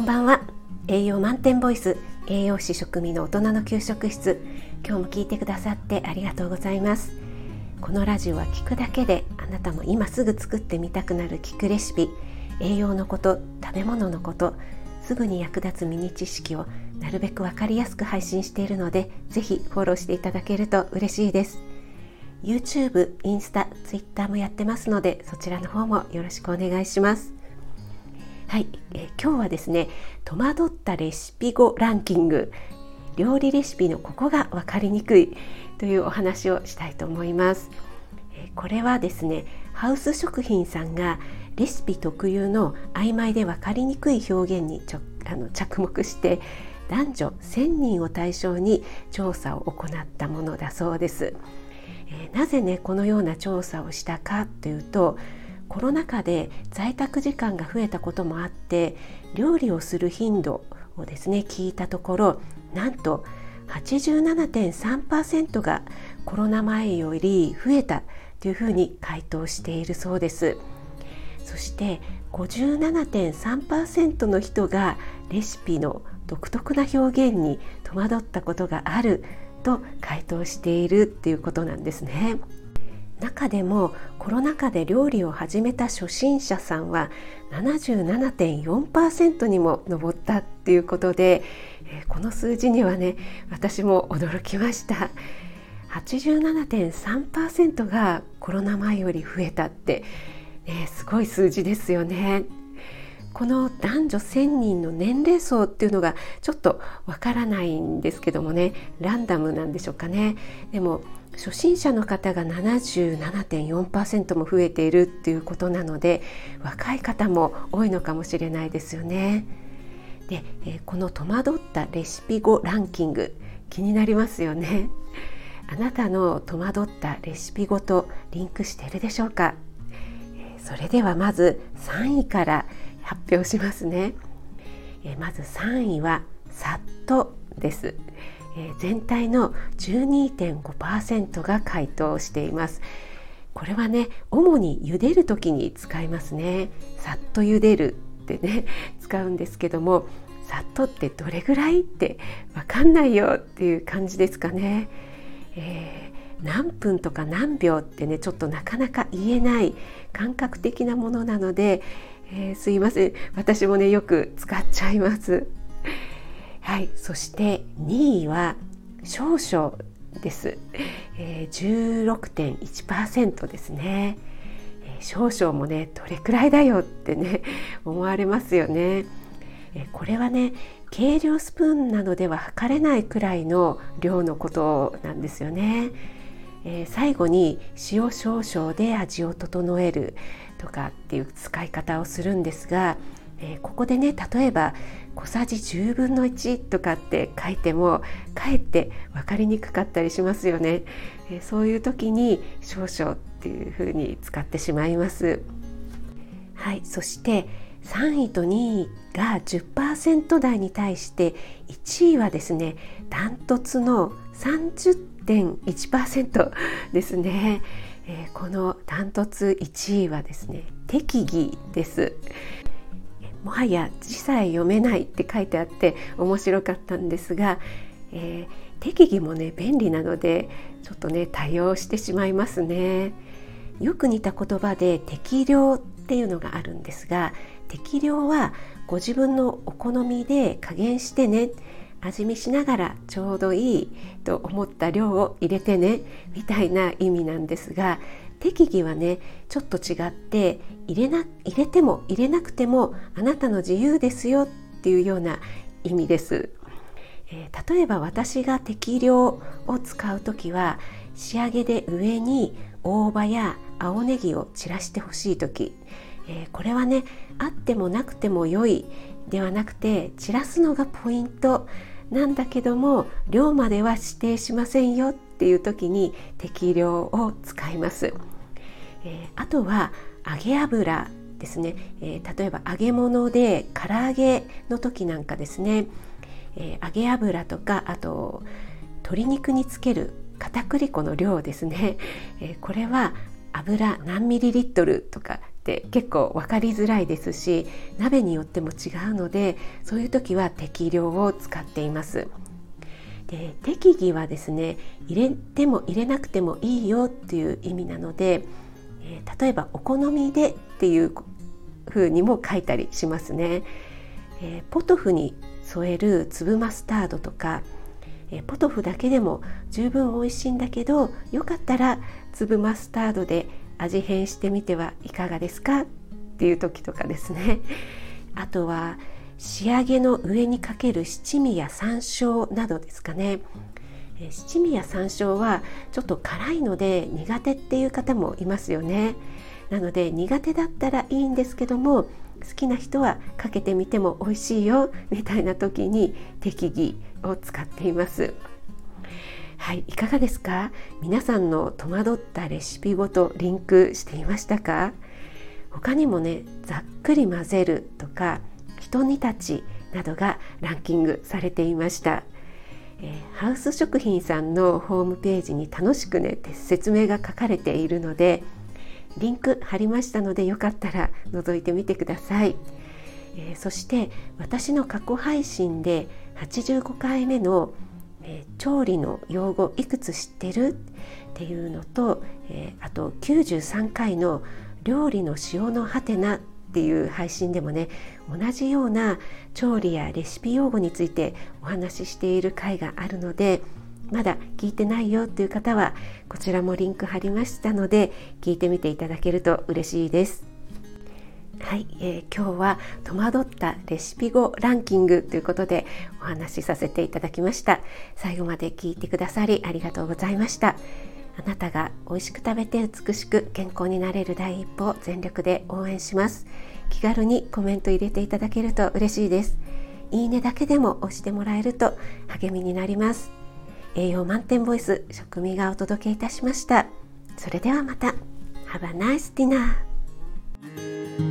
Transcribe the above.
んばんは。栄養満点ボイス栄養士食味の大人の給食室。今日も聞いてくださってありがとうございます。このラジオは聞くだけであなたも今すぐ作ってみたくなる聞くレシピ栄養のこと食べ物のことすぐに役立つミニ知識をなるべくわかりやすく配信しているのでぜひフォローしていただけると嬉しいです。YouTube、インスタ、Twitter もやってますのでそちらの方もよろしくお願いします。はい、え、今日はですね戸惑ったレシピ語ランキング料理レシピのここが分かりにくいというお話をしたいと思います。これはですねハウス食品さんがレシピ特有の曖昧で分かりにくい表現にちょあの着目して男女1,000人を対象に調査を行ったものだそうです。えー、なぜねこのような調査をしたかというとコロナ禍で在宅時間が増えたこともあって料理をする頻度をですね聞いたところなんと87.3%がコロナ前より増えたというふうに回答しているそうですそして57.3%の人がレシピの独特な表現に戸惑ったことがあると回答しているっていうことなんですね。中でもコロナ禍で料理を始めた初心者さんは77.4%にも上ったっていうことでこの数字にはね私も驚きました。87.3%がコロナ前より増えたって、ね、すごい数字ですよね。この男女1,000人の年齢層っていうのがちょっとわからないんですけどもねランダムなんでしょうかね。でも初心者の方が77.4%も増えているっていうことなので若い方も多いのかもしれないですよね。で、えこの戸惑ったレシピ語ランキング気になりますよね。あなたの戸惑ったレシピ語とリンクしているでしょうか？それではまず3位から発表しますね。まず3位はさっとです。え全体の12.5%が回答しています。これはね主に茹でる時に使いますね。さっと茹でるってね使うんですけどもさっとってどれぐらいってわかんないよっていう感じですかね、えー、何分とか何秒ってねちょっとなかなか言えない感覚的なものなので、えー、すいません。私もねよく使っちゃいます。はいそして2位は少々です、えー、16.1%ですね、えー、少々もねどれくらいだよってね 思われますよね、えー、これはね計量スプーンなどでは測れないくらいの量のことなんですよね、えー、最後に塩少々で味を整えるとかっていう使い方をするんですがえー、ここでね例えば小さじ10分の1とかって書いてもかえって分かりにくかったりしますよね、えー、そういう時に少々っていうふうに使ってしまいます。はいそして3位と2位が10%台に対して1位はですねダントツの30.1% ですね、えー、このダントツ1位はですね適宜です。もはや字さえ読めないって書いてあって面白かったんですが、えー、適宜もね便利なのでちょっとね多用してしまいますね。よく似た言葉で適量っていうのがあるんですが適量はご自分のお好みで加減してね味見しながらちょうどいいと思った量を入れてねみたいな意味なんですが適宜はねちょっと違って入れな入れても入れなくてもあなたの自由ですよっていうような意味です。えー、例えば私が適量を使う時は仕上げで上に大葉や青ネギを散らしてほしい時、えー、これはねあってもなくても良いではなくて散らすのがポイント。なんだけども量までは指定しませんよ。っていう時に適量を使います。えー、あとは揚げ油ですね、えー、例えば揚げ物で唐揚げの時なんかですね、えー、揚げ油とかあと鶏肉につける片栗粉の量ですね、えこれは油何ミリリットルとかって結構分かりづらいですし鍋によっても違うのでそういう時は適量を使っています。で適宜はですね入れても入れなくてもいいよっていう意味なので、えー、例えばお好みでっていう風にも書いたりしますね。えー、ポトフに添える粒マスタードとか、えー、ポトフだけでも十分美味しいんだけどよかったら粒マスタードで味変してみてはいかがですか？っていう時とかですね。あとは仕上げの上にかける七味や山椒などですかね。七味や山椒はちょっと辛いので苦手っていう方もいますよね。なので苦手だったらいいんですけども好きな人はかけてみても美味しいよみたいな時に適宜を使っています。はいいかがですか？皆さんの戸惑ったレシピごとリンクしていましたか？他にもねざっくり混ぜるとかひと煮立ちなどがランキングされていました、えー、ハウス食品さんのホームページに楽しくね説明が書かれているのでリンク貼りましたのでよかったら覗いてみてください、えー、そして私の過去配信で85回目の、えー、調理の用語いくつ知ってるっていうのと、えー、あと93回の料理の塩のハテナっていう配信でもね同じような調理やレシピ用語についてお話ししている回があるのでまだ聞いてないよという方はこちらもリンク貼りましたので聞いてみていただけると嬉しいです。はい、えー、今日は戸惑ったレシピ語ランキングということでお話しさせていただきました。最後まで聞いてくださりありがとうございました。あなたが美味しく食べて美しく健康になれる第一歩を全力で応援します。気軽にコメント入れていただけると嬉しいです。いいねだけでも押してもらえると励みになります。栄養満点ボイス食味がお届けいたしました。それではまた。Have a nice dinner